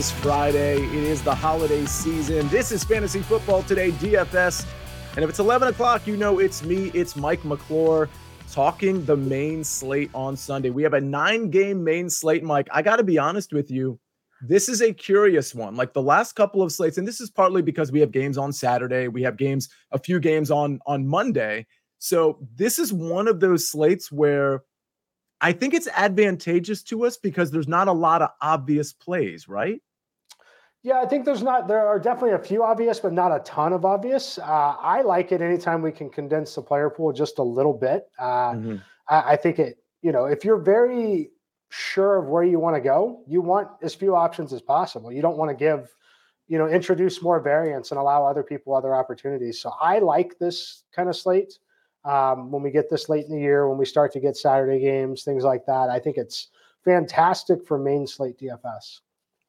is Friday. It is the holiday season. This is Fantasy Football Today, DFS. And if it's 11 o'clock, you know it's me. It's Mike McClure talking the main slate on Sunday. We have a nine game main slate, Mike. I got to be honest with you. This is a curious one. Like the last couple of slates, and this is partly because we have games on Saturday, we have games, a few games on on Monday. So this is one of those slates where I think it's advantageous to us because there's not a lot of obvious plays, right? Yeah, I think there's not. There are definitely a few obvious, but not a ton of obvious. Uh, I like it anytime we can condense the player pool just a little bit. Uh, mm-hmm. I, I, think it. You know, if you're very sure of where you want to go, you want as few options as possible. You don't want to give, you know, introduce more variants and allow other people other opportunities. So I like this kind of slate um, when we get this late in the year, when we start to get Saturday games, things like that. I think it's fantastic for main slate DFS.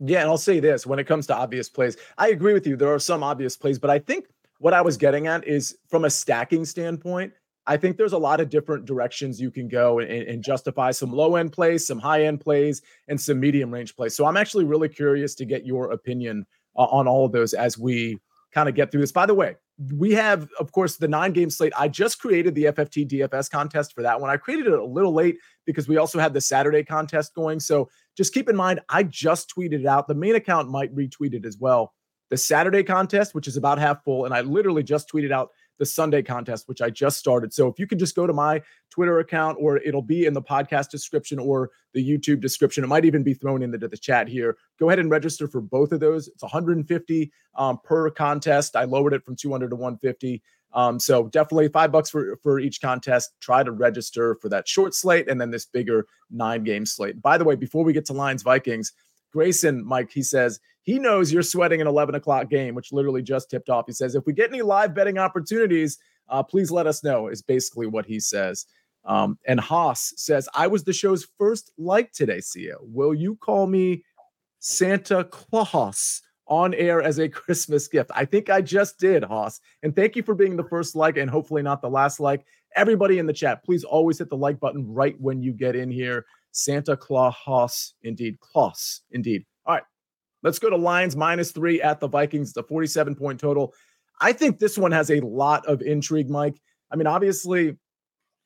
Yeah, and I'll say this when it comes to obvious plays, I agree with you. There are some obvious plays, but I think what I was getting at is from a stacking standpoint, I think there's a lot of different directions you can go and, and justify some low end plays, some high end plays, and some medium range plays. So I'm actually really curious to get your opinion uh, on all of those as we kind of get through this. By the way, we have, of course, the nine game slate. I just created the FFT DFS contest for that one. I created it a little late because we also had the Saturday contest going. So just keep in mind, I just tweeted it out. The main account might retweet it as well. The Saturday contest, which is about half full, and I literally just tweeted out the Sunday contest, which I just started. So if you could just go to my Twitter account, or it'll be in the podcast description or the YouTube description, it might even be thrown into the chat here. Go ahead and register for both of those. It's 150 um, per contest. I lowered it from 200 to 150. Um, so definitely five bucks for for each contest. Try to register for that short slate and then this bigger nine game slate. By the way, before we get to Lions Vikings, Grayson, Mike, he says he knows you're sweating an 11 o'clock game, which literally just tipped off. He says, if we get any live betting opportunities, uh, please let us know, is basically what he says. Um, and Haas says, I was the show's first like today, Sia. Will you call me Santa Claus on air as a Christmas gift? I think I just did, Haas. And thank you for being the first like and hopefully not the last like. Everybody in the chat, please always hit the like button right when you get in here. Santa Claus, indeed. Claus, indeed. All right. Let's go to Lions minus three at the Vikings, the 47 point total. I think this one has a lot of intrigue, Mike. I mean, obviously,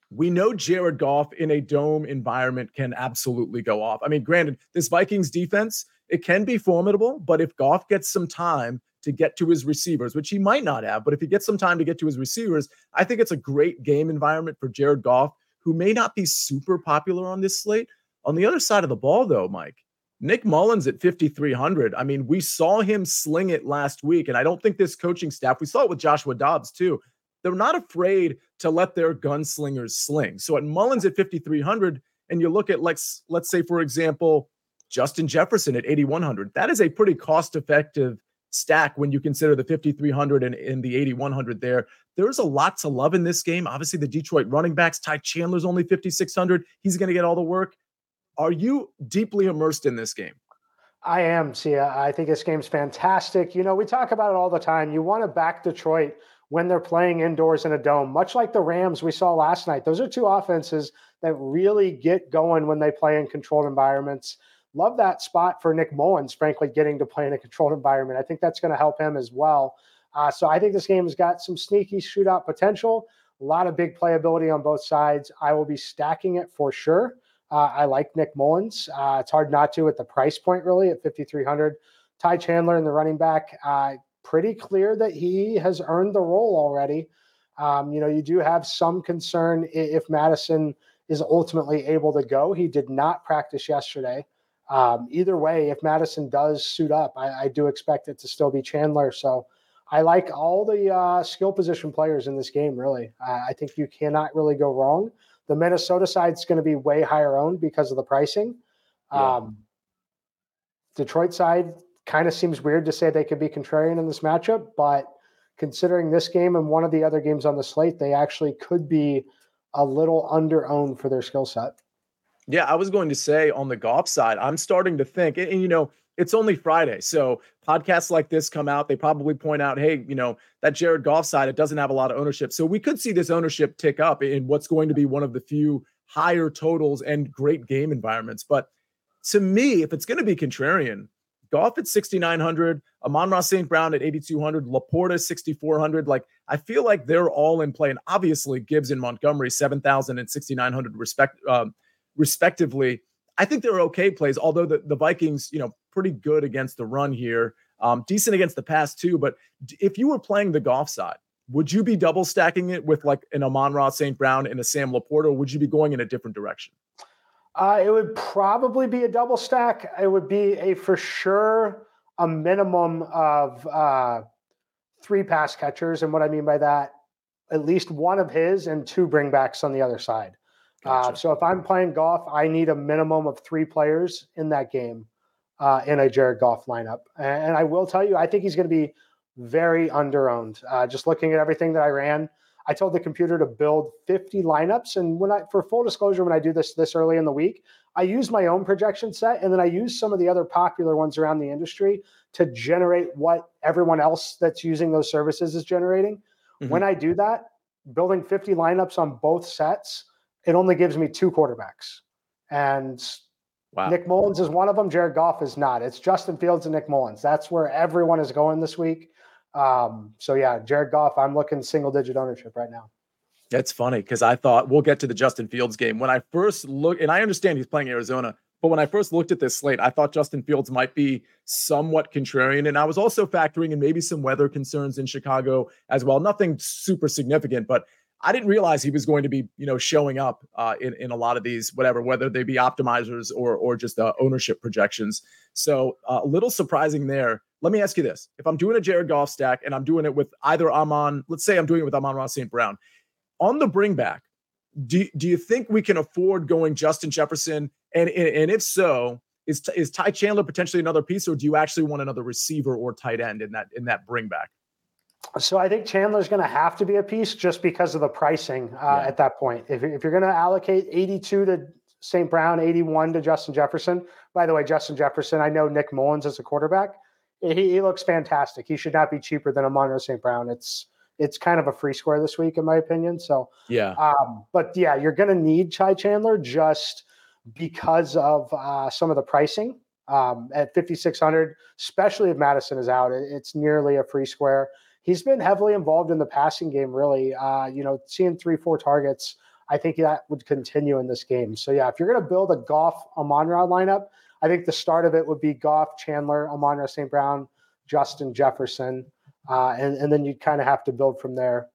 we know Jared Goff in a dome environment can absolutely go off. I mean, granted, this Vikings defense, it can be formidable, but if Goff gets some time to get to his receivers, which he might not have, but if he gets some time to get to his receivers, I think it's a great game environment for Jared Goff who may not be super popular on this slate. On the other side of the ball, though, Mike, Nick Mullens at 5,300. I mean, we saw him sling it last week, and I don't think this coaching staff, we saw it with Joshua Dobbs too. They're not afraid to let their gunslingers sling. So at Mullens at 5,300, and you look at, let's, let's say, for example, Justin Jefferson at 8,100, that is a pretty cost effective stack when you consider the 5,300 and, and the 8,100 there. There's a lot to love in this game. Obviously, the Detroit running backs, Ty Chandler's only 5,600. He's going to get all the work. Are you deeply immersed in this game? I am, Sia. I think this game's fantastic. You know, we talk about it all the time. You want to back Detroit when they're playing indoors in a dome, much like the Rams we saw last night. Those are two offenses that really get going when they play in controlled environments love that spot for Nick Mullens, frankly, getting to play in a controlled environment. I think that's going to help him as well. Uh, so I think this game has got some sneaky shootout potential, a lot of big playability on both sides. I will be stacking it for sure. Uh, I like Nick Mullens. Uh, it's hard not to at the price point, really, at 5,300. Ty Chandler in the running back, uh, pretty clear that he has earned the role already. Um, you know, you do have some concern if Mattison is ultimately able to go. He did not practice yesterday. Um, either way, if Mattison does suit up, I, I, do expect it to still be Chandler. So I like all the uh, skill position players in this game, really. Uh, I think you cannot really go wrong. The Minnesota side is going to be way higher owned because of the pricing. Yeah. Um, Detroit side kind of seems weird to say they could be contrarian in this matchup, but considering this game and one of the other games on the slate, they actually could be a little under owned for their skill set. Yeah, I was going to say on the Goff side, I'm starting to think, and, and, you know, it's only Friday. So podcasts like this come out. They probably point out, hey, you know, that Jared Goff side, it doesn't have a lot of ownership. So we could see this ownership tick up in what's going to be one of the few higher totals and great game environments. But to me, if it's going to be contrarian, Goff at 6,900, Amon-Ra St. Brown at 8,200, LaPorta 6,400. Like, I feel like they're all in play. And obviously, Gibbs and Montgomery, 7,000 and 6,900 respect, um, respectively. I think they're okay plays, although the, the Vikings, you know, pretty good against the run here, um, decent against the pass too. But if you were playing the Goff side, would you be double stacking it with like an Amon-Ra St. Brown and a Sam LaPorta, or would you be going in a different direction? Uh, it would probably be a double stack. It would be a for sure a minimum of uh, three pass catchers, and what I mean by that, at least one of his and two bringbacks on the other side. Uh, gotcha. Uh, so if I'm playing Goff, I need a minimum of three players in that game uh, in a Jared Goff lineup. And I will tell you, I think he's going to be very underowned. Uh, just looking at everything that I ran, I told the computer to build 50 lineups. And when I, for full disclosure, when I do this this early in the week, I use my own projection set, and then I use some of the other popular ones around the industry to generate what everyone else that's using those services is generating. Mm-hmm. When I do that, building 50 lineups on both sets, it only gives me two quarterbacks. And wow. Nick Mullens is one of them. Jared Goff is not. It's Justin Fields and Nick Mullens. That's where everyone is going this week. Um, so yeah, Jared Goff, I'm looking single digit ownership right now. That's funny because I thought we'll get to the Justin Fields game. When I first look, and I understand he's playing Arizona, but when I first looked at this slate, I thought Justin Fields might be somewhat contrarian. And I was also factoring in maybe some weather concerns in Chicago as well. Nothing super significant, but I didn't realize he was going to be, you know, showing up uh, in in a lot of these, whatever, whether they be optimizers or or just uh, ownership projections. So uh, a little surprising there. Let me ask you this: If I'm doing a Jared Goff stack and I'm doing it with either Amon, let's say I'm doing it with Amon-Ra St. Brown, on the bring back, do do you think we can afford going Justin Jefferson? And and if so, is is Ty Chandler potentially another piece, or do you actually want another receiver or tight end in that in that bring back? So I think Chandler's going to have to be a piece just because of the pricing uh, yeah. at that point. If, if you're going to allocate 82 to St. Brown, 81 to Justin Jefferson. By the way, Justin Jefferson, I know Nick Mullens as a quarterback. He, he looks fantastic. He should not be cheaper than a Amon St. Brown. It's it's kind of a free square this week, in my opinion. So yeah. Um, but yeah, you're going to need Ty Chandler just because of uh, some of the pricing um, at 5600, especially if Mattison is out. It's nearly a free square he's been heavily involved in the passing game, really. Uh, you know, seeing three, four targets, I think that would continue in this game. So, yeah, if you're going to build a Goff Amon Ra lineup, I think the start of it would be Goff, Chandler, Amon Ra St. Brown, Justin Jefferson. Uh, and, and then you kind of have to build from there.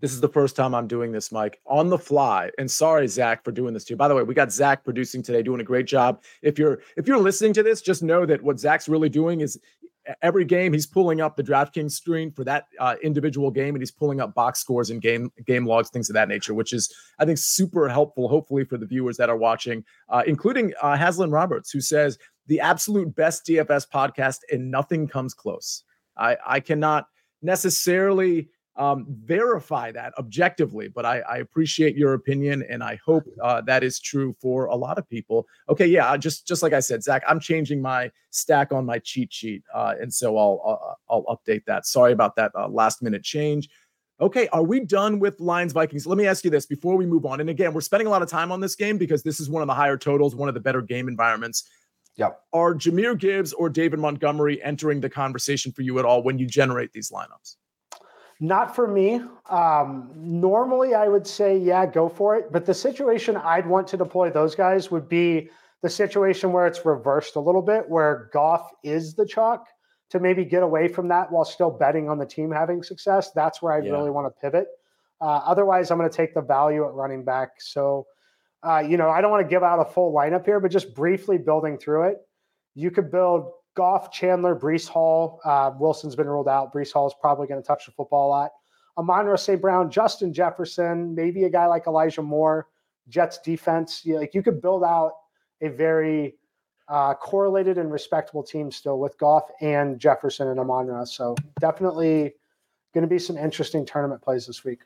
This is the first time I'm doing this, Mike, on the fly. And sorry, Zach, for doing this to you. By the way, we got Zach producing today, doing a great job. If you're if you're listening to this, just know that what Zach's really doing is every game he's pulling up the DraftKings screen for that uh, individual game, and he's pulling up box scores and game game logs, things of that nature, which is I think super helpful, hopefully for the viewers that are watching, uh, including uh, Haslin Roberts, who says the absolute best DFS podcast, and nothing comes close. I I cannot necessarily um, verify that objectively, but I, I, appreciate your opinion, and I hope uh, that is true for a lot of people. Okay, yeah, just just like I said, Zach, I'm changing my stack on my cheat sheet, uh, and so I'll, I'll, I'll update that. Sorry about that uh, last minute change. Okay, are we done with Lions Vikings? Let me ask you this before we move on. And again, we're spending a lot of time on this game because this is one of the higher totals, one of the better game environments. Yep. Are Jahmyr Gibbs or David Montgomery entering the conversation for you at all when you generate these lineups? Not for me. Um, normally, I would say, yeah, go for it. But the situation I'd want to deploy those guys would be the situation where it's reversed a little bit, where Goff is the chalk to maybe get away from that while still betting on the team having success. That's where I yeah. really want to pivot. Uh, otherwise, I'm going to take the value at running back. So, uh, you know, I don't want to give out a full lineup here, but just briefly building through it, you could build Goff, Chandler, Breece Hall. Uh, Wilson's been ruled out. Breece Hall is probably going to touch the football a lot. Amon St. Brown, Justin Jefferson, maybe a guy like Elijah Moore, Jets defense. You, like you could build out a very uh, correlated and respectable team still with Goff and Jefferson and Amon So definitely going to be some interesting tournament plays this week.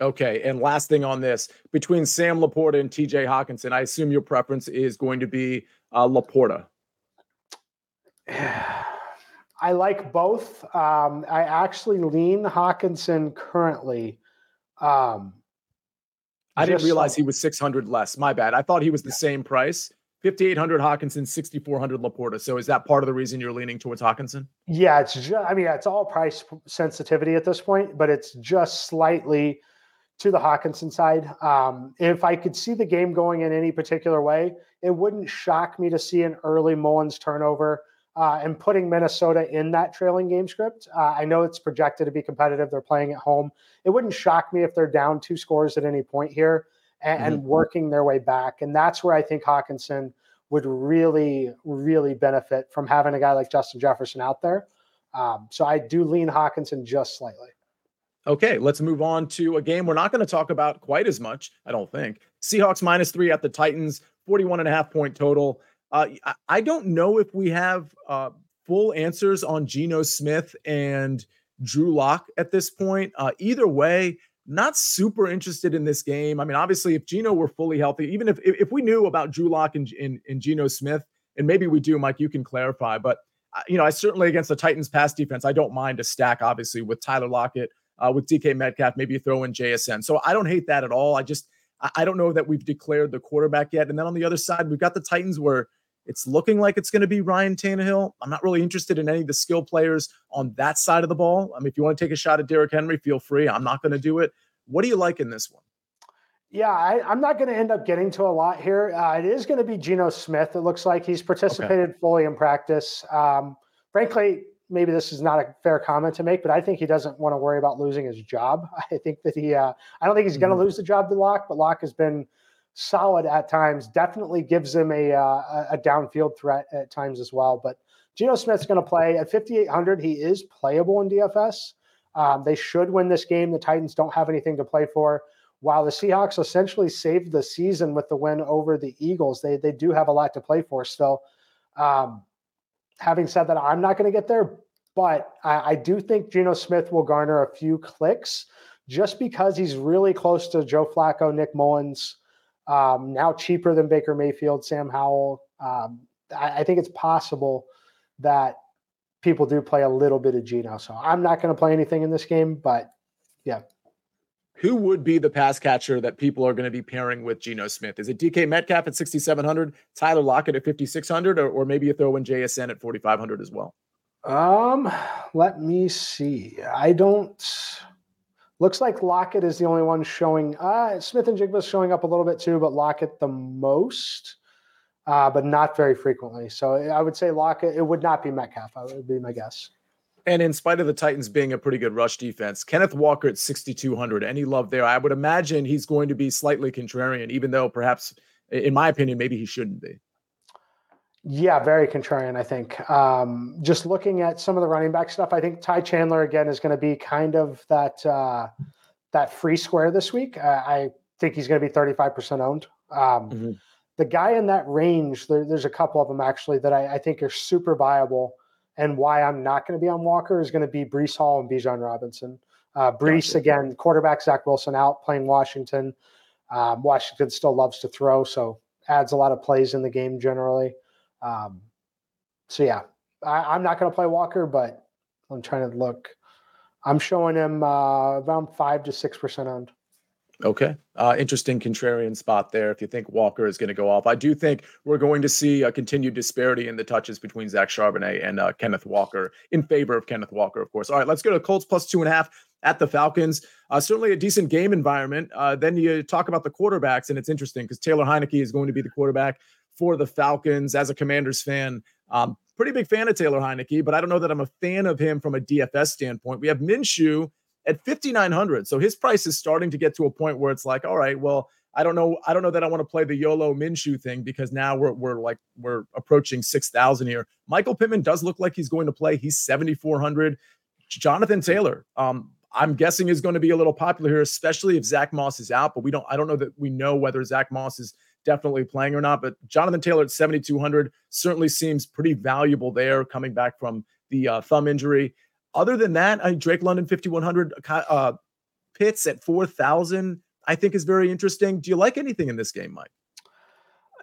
Okay, and last thing on this between Sam LaPorta and TJ Hockenson, I assume your preference is going to be uh, LaPorta. I like both. Um, I actually lean Hockenson currently. Um, I didn't realize he was 600 less. My bad. I thought he was the same price. 5,800 Hockenson, 6,400 LaPorta. So is that part of the reason you're leaning towards Hockenson? Yeah, it's just, I mean, it's all price sensitivity at this point, but it's just slightly to the Hockenson side. Um, if I could see the game going in any particular way, it wouldn't shock me to see an early Mullens turnover uh, and putting Minnesota in that trailing game script. Uh, I know it's projected to be competitive. They're playing at home. It wouldn't shock me if they're down two scores at any point here and, mm-hmm. and working their way back. And that's where I think Hockenson would really, really benefit from having a guy like Justin Jefferson out there. Um, so I do lean Hockenson just slightly. Okay, let's move on to a game we're not going to talk about quite as much, I don't think. Seahawks minus three at the Titans, 41 and a half point total. Uh, I don't know if we have uh, full answers on Geno Smith and Drew Lock at this point. Uh, either way, not super interested in this game. I mean, obviously, if Geno were fully healthy, even if if we knew about Drew Lock and, and, and Geno Smith, and maybe we do, Mike, you can clarify. But uh, you know, I certainly against the Titans' pass defense, I don't mind a stack, obviously, with Tyler Lockett, uh, with DK Metcalf, maybe throw in JSN. So I don't hate that at all. I just I don't know that we've declared the quarterback yet. And then on the other side, we've got the Titans where it's looking like it's going to be Ryan Tannehill. I'm not really interested in any of the skill players on that side of the ball. I mean, if you want to take a shot at Derrick Henry, feel free. I'm not going to do it. What do you like in this one? Yeah, I, am not going to end up getting to a lot here. Uh, it is going to be Geno Smith. It looks like he's participated okay. fully in practice. Um, frankly, maybe this is not a fair comment to make, but I think he doesn't want to worry about losing his job. I think that he, uh, I don't think he's going to mm-hmm. lose the job to Lock, but Lock has been solid at times. Definitely gives him a uh, a downfield threat at times as well. But Geno Smith's going to play at 5800. He is playable in DFS. Um, they should win this game. The Titans don't have anything to play for. While the Seahawks essentially saved the season with the win over the Eagles, they they do have a lot to play for still. Um, having said that, I'm not going to get there, but I, I do think Geno Smith will garner a few clicks just because he's really close to Joe Flacco, Nick Mullens, um, now cheaper than Baker Mayfield, Sam Howell. Um, I, I, think it's possible that people do play a little bit of Geno. So I'm not going to play anything in this game, but yeah. Who would be the pass catcher that people are going to be pairing with Geno Smith? Is it DK Metcalf at 6,700, Tyler Lockett at 5,600, or, or maybe you throw in JSN at 4,500 as well? Um, let me see. I don't. Looks like Lockett is the only one showing. Uh, Smith-Njigba showing up a little bit too, but Lockett the most, uh, but not very frequently. So I would say Lockett. It would not be Metcalf. I would be my guess. And in spite of the Titans being a pretty good rush defense, Kenneth Walker at 6,200. Any love there? I would imagine he's going to be slightly contrarian, even though perhaps, in my opinion, maybe he shouldn't be. Yeah, very contrarian, I think. Um, just looking at some of the running back stuff, I think Ty Chandler again is going to be kind of that uh, that free square this week. Uh, I think he's going to be 35% owned. Um, mm-hmm. The guy in that range, there, there's a couple of them actually that I, I, think are super viable. And why I'm not going to be on Walker is going to be Breece Hall and Bijan Robinson. Uh, Breece, gotcha. again, quarterback Zach Wilson out playing Washington. Um, Washington still loves to throw, so adds a lot of plays in the game generally. Um, so yeah, I, am not going to play Walker, but I'm trying to look. I'm showing him uh, around five to six percent owned. Okay. Uh, interesting contrarian spot there if you think Walker is going to go off. I do think we're going to see a continued disparity in the touches between Zach Charbonnet and uh, Kenneth Walker in favor of Kenneth Walker, of course. All right, let's go to Colts plus two and a half at the Falcons. Uh, certainly a decent game environment. Uh, then you talk about the quarterbacks, and it's interesting because Taylor Heinicke is going to be the quarterback for the Falcons as a Commanders fan. Um, pretty big fan of Taylor Heinicke, but I don't know that I'm a fan of him from a DFS standpoint. We have Minshew at 5900 so his price is starting to get to a point where it's like all right well i don't know i don't know that i want to play the yolo minshew thing because now we're, we're like we're approaching 6000 here michael pittman does look like he's going to play he's 7400 jonathan taylor um i'm guessing is going to be a little popular here especially if zach moss is out but we don't i don't know that we know whether zach moss is definitely playing or not but jonathan taylor at 7200 certainly seems pretty valuable there coming back from the uh, thumb injury other than that, I Drake London 5100 uh, Pitts at 4000 I think is very interesting. Do you like anything in this game, Mike?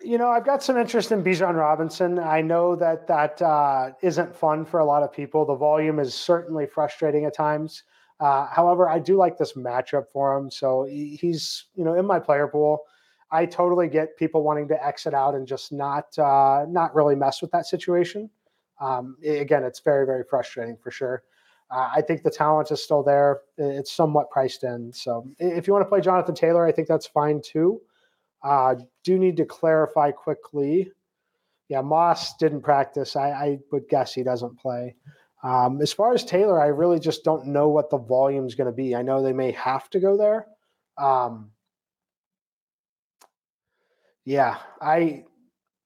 You know, I've got some interest in Bijan Robinson. I know that that uh, not fun for a lot of people. The volume is certainly frustrating at times. Uh, however, I do like this matchup for him. So he's, you know, in my player pool. I totally get people wanting to exit out and just not uh, not really mess with that situation. Um, again, it's very very frustrating for sure. Uh, I think the talent is still there. It's somewhat priced in. So if you want to play Jonathan Taylor, I think that's fine too. Uh, do need to clarify quickly. Yeah, Moss didn't practice. I, I would guess he doesn't play. Um, as far as Taylor, I really just don't know what the volume is going to be. I know they may have to go there. Um, yeah, I.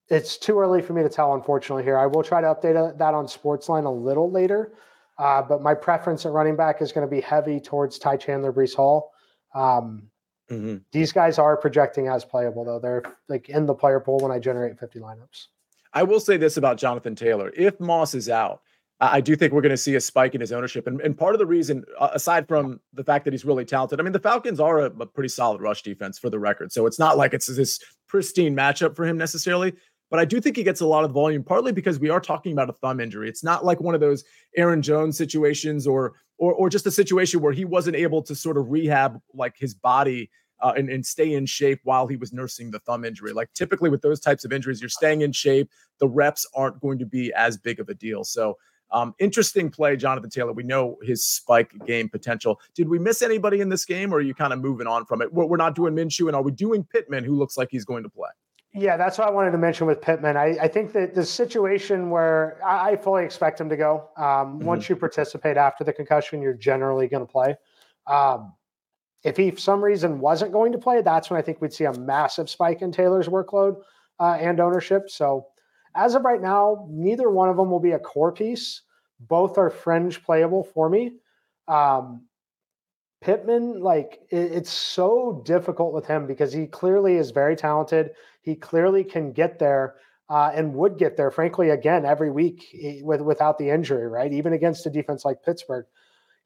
It's too early for me to tell, unfortunately. Here, I will try to update uh, that on Sportsline a little later. Uh, but my preference at running back is going to be heavy towards Ty Chandler, Breece Hall. Um, mm-hmm. These guys are projecting as playable, though. They're like in the player pool when I generate 50 lineups. I will say this about Jonathan Taylor. If Moss is out, I do think we're going to see a spike in his ownership. And, and part of the reason, uh, aside from the fact that he's really talented, I mean, the Falcons are a, a, pretty solid rush defense for the record. So it's not like it's this pristine matchup for him necessarily. But I do think he gets a lot of volume, partly because we are talking about a thumb injury. It's not like one of those Aaron Jones situations or or or just a situation where he wasn't able to sort of rehab like his body uh, and, and stay in shape while he was nursing the thumb injury. Like typically with those types of injuries, you're staying in shape. The reps aren't going to be as big of a deal. So um, interesting play, Jonathan Taylor. We know his spike game potential. Did we miss anybody in this game, or are you kind of moving on from it? We're, we're not doing Minshew, and are we doing Pittman, who looks like he's going to play? Yeah, that's what I wanted to mention with Pittman. I, I think that the situation where I, I fully expect him to go. Um, mm-hmm. Once you participate after the concussion, you're generally going to play. Um, if he, for some reason, wasn't going to play, that's when I think we'd see a massive spike in Taylor's workload uh, and ownership. So, as of right now, neither one of them will be a core piece. Both are fringe playable for me. Um, Pittman, like it, it's so difficult with him because he clearly is very talented. He clearly can get there uh, and would get there, frankly, again every week with without the injury, right? Even against a defense like Pittsburgh,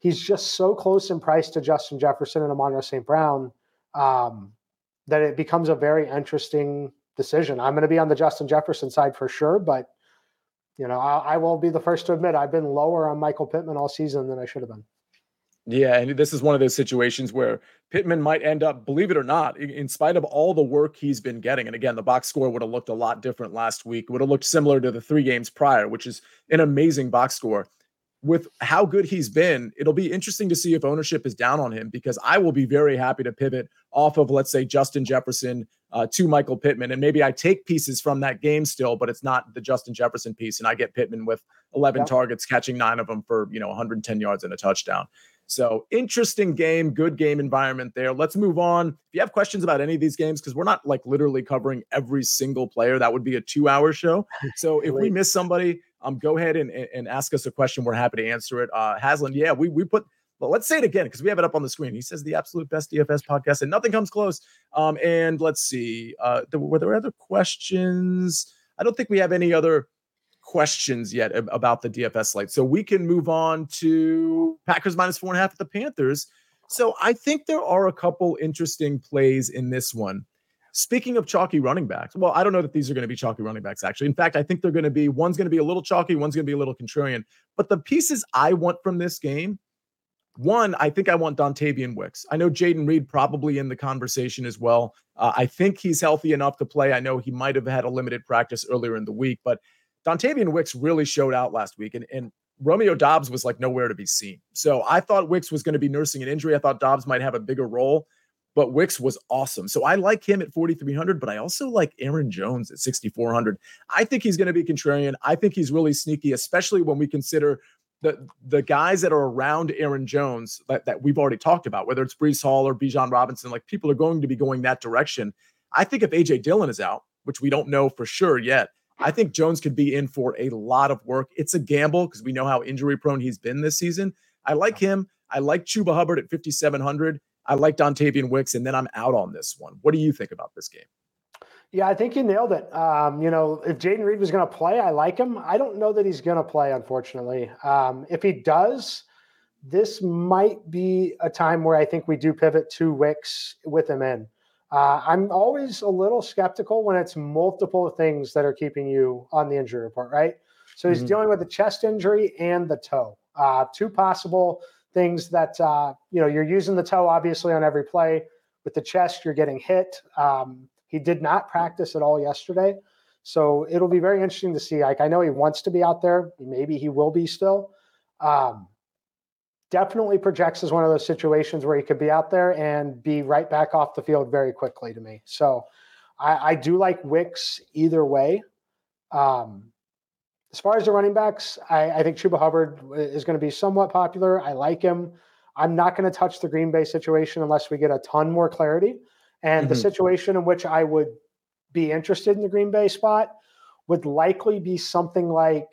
he's just so close in price to Justin Jefferson and Amon St. Brown um, that it becomes a very interesting decision. I'm going to be on the Justin Jefferson side for sure, but you know, I, I will be the first to admit I've been lower on Michael Pittman all season than I should have been. Yeah, and this is one of those situations where Pittman might end up, believe it or not, in spite of all the work he's been getting. And again, the box score would have looked a lot different last week. Would have looked similar to the three games prior, which is an amazing box score. With how good he's been, it'll be interesting to see if ownership is down on him because I will be very happy to pivot off of, let's say, Justin Jefferson uh, to Michael Pittman. And maybe I take pieces from that game still, but it's not the Justin Jefferson piece. And I get Pittman with 11 yeah. targets, catching nine of them for, you know, 110 yards and a touchdown. So interesting game, good game environment there. Let's move on. If you have questions about any of these games, because we're not like literally covering every single player, that would be a two-hour show. So if we miss somebody, um, go ahead and, and ask us a question. We're happy to answer it. Uh, Haslam, yeah, we we put. Well, let's say it again because we have it up on the screen. He says the absolute best DFS podcast, and nothing comes close. Um, and let's see, uh, were there other questions? I don't think we have any other questions yet about the DFS slate. So we can move on to Packers minus four and a half at the Panthers. So I think there are a couple interesting plays in this one. Speaking of chalky running backs, well, I don't know that these are going to be chalky running backs, actually. In fact, I think they're going to be one's going to be a little chalky, one's going to be a little contrarian. But the pieces I want from this game, one, I think I want Dontayvion Wicks. I know Jayden Reed probably in the conversation as well. Uh, I think he's healthy enough to play. I know he might have had a limited practice earlier in the week, but Dontayvion Wicks really showed out last week, and, and Romeo Doubs was like nowhere to be seen. So I thought Wicks was going to be nursing an injury. I thought Doubs might have a bigger role, but Wicks was awesome. So I like him at 4,300, but I also like Aaron Jones at 6,400. I think he's going to be contrarian. I think he's really sneaky, especially when we consider the the guys that are around Aaron Jones that, that we've already talked about, whether it's Breece Hall or Bijan Robinson, like people are going to be going that direction. I think if AJ Dillon is out, which we don't know for sure yet, I think Jones could be in for a lot of work. It's a gamble because we know how injury prone he's been this season. I like him. I like Chuba Hubbard at 5,700. I like Dontayvion Wicks, and then I'm out on this one. What do you think about this game? Yeah, I think you nailed it. Um, you know, if Jayden Reed was going to play, I like him. I don't know that he's going to play, unfortunately. Um, if he does, this might be a time where I think we do pivot to Wicks with him in. Uh, I'm always a little skeptical when it's multiple things that are keeping you on the injury report, right? So he's mm-hmm. dealing with the chest injury and the toe. Uh, two possible things that uh, you know you're using the toe obviously on every play. With the chest, you're getting hit. Um, He did not practice at all yesterday. So it'll be very interesting to see. Like I know he wants to be out there. Maybe he will be still. Um, definitely projects as one of those situations where he could be out there and be right back off the field very quickly to me. So I, I do like Wicks either way. Um, as far as the running backs, I, I think Chuba Hubbard is going to be somewhat popular. I like him. I'm not going to touch the Green Bay situation unless we get a ton more clarity. And mm-hmm. the situation in which I would be interested in the Green Bay spot would likely be something like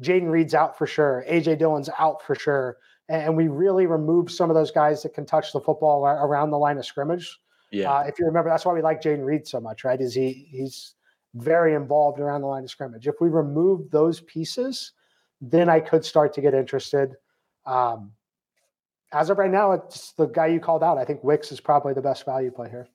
Jayden Reed's out for sure, AJ Dillon's out for sure, and we really remove some of those guys that can touch the football around the line of scrimmage. Yeah, uh, if you remember, that's why we like Jayden Reed so much, right? Is he he's very involved around the line of scrimmage. If we remove those pieces, then I could start to get interested. Um, as of right now, it's the guy you called out. I think Wicks is probably the best value play here.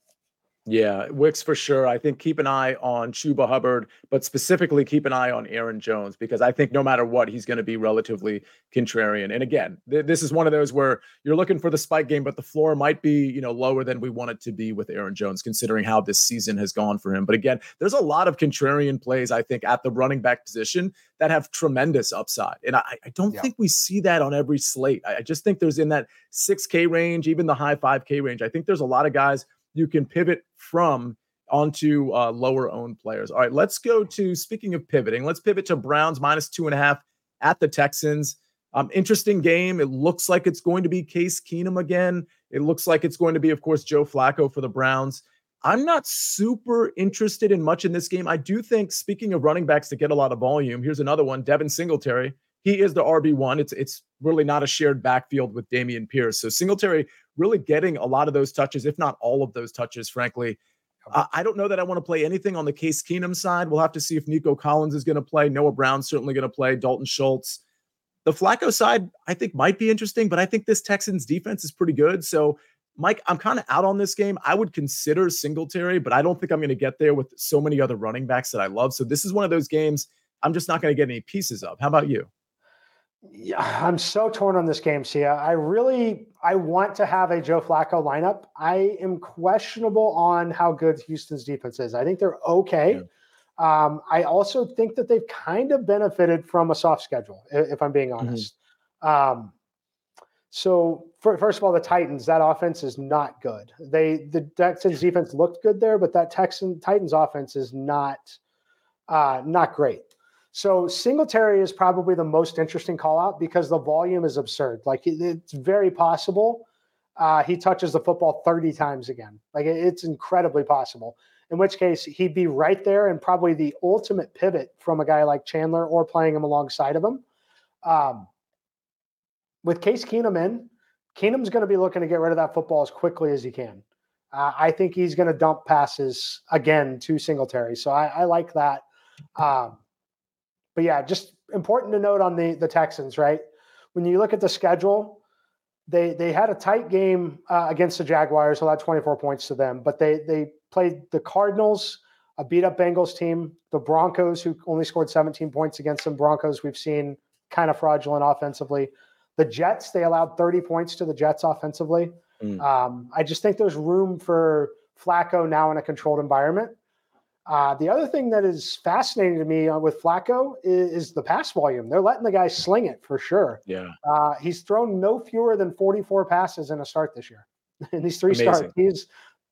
Yeah, Wicks for sure. I think keep an eye on Chuba Hubbard, but specifically keep an eye on Aaron Jones because I think no matter what, he's going to be relatively contrarian. And again, th- this is one of those where you're looking for the spike game, but the floor might be, you know, lower than we want it to be with Aaron Jones, considering how this season has gone for him. But again, there's a lot of contrarian plays, I think, at the running back position that have tremendous upside. And I, I don't yeah. think we see that on every slate. I, I just think there's in that 6K range, even the high 5K range. I think there's a lot of guys you can pivot from onto uh, lower owned players. All right, let's go to speaking of pivoting, let's pivot to Browns minus two and a half at the Texans. Um, interesting game. It looks like it's going to be Case Keenum again. It looks like it's going to be, of course, Joe Flacco for the Browns. I'm not super interested in much in this game. I do think, speaking of running backs that get a lot of volume, here's another one Devin Singletary. He is the RB1. It's it's really not a shared backfield with Dameon Pierce. So Singletary really getting a lot of those touches, if not all of those touches, frankly. Uh, I don't know that I want to play anything on the Case Keenum side. We'll have to see if Nico Collins is going to play. Noah Brown's certainly going to play. Dalton Schultz. The Flacco side, I think, might be interesting, but I think this Texans defense is pretty good. So, Mike, I'm kind of out on this game. I would consider Singletary, but I don't think I'm going to get there with so many other running backs that I love. So, this is one of those games I'm just not going to get any pieces of. How about you? Yeah, I'm so torn on this game, Sia. I really I want to have a Joe Flacco lineup. I am questionable on how good Houston's defense is. I think they're okay. Yeah. Um, I also think that they've kind of benefited from a soft schedule, if I'm being mm-hmm. honest. Mm-hmm. Um, so for, first of all, the Titans, that offense is not good. They the Texans defense looked good there, but that Texan Titans offense is not uh, not great. So Singletary is probably the most interesting call out because the volume is absurd. Like it's very possible uh, he touches the football 30 times again. Like it's incredibly possible. In which case he'd be right there and probably the ultimate pivot from a guy like Chandler or playing him alongside of him. Um, with Case Keenum in, Keenum's going to be looking to get rid of that football as quickly as he can. Uh, I think he's going to dump passes again to Singletary. So I, I like that. Um, but yeah, just important to note on the the Texans, right? When you look at the schedule, they they had a tight game uh, against the Jaguars, allowed 24 points to them, but they they played the Cardinals, a beat up Bengals team, the Broncos, who only scored 17 points against them. Broncos we've seen kind of fraudulent offensively. The Jets, they allowed 30 points to the Jets offensively. Mm. Um, I just think there's room for Flacco now in a controlled environment. Uh, the other thing that is fascinating to me uh, with Flacco is, is, the pass volume. They're letting the guy sling it for sure. Yeah. Uh, he's thrown no fewer than 44 passes in a start this year. in these three Amazing. starts, he's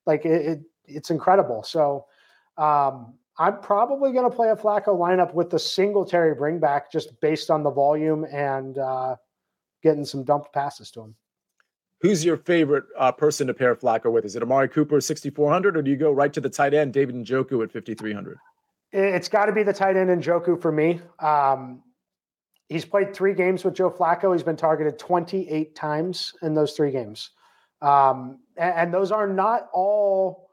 like it, it, it's incredible. So um, I'm probably going to play a Flacco lineup with the Singletary bring back just based on the volume and uh, getting some dumped passes to him. Who's your favorite uh, person to pair Flacco with? Is it Amari Cooper 6,400 or do you go right to the tight end, David Njoku at 5,300? It's got to be the tight end Njoku for me. Um, he's played three games with Joe Flacco. He's been targeted 28 times in those three games. Um, and, and, those are not all,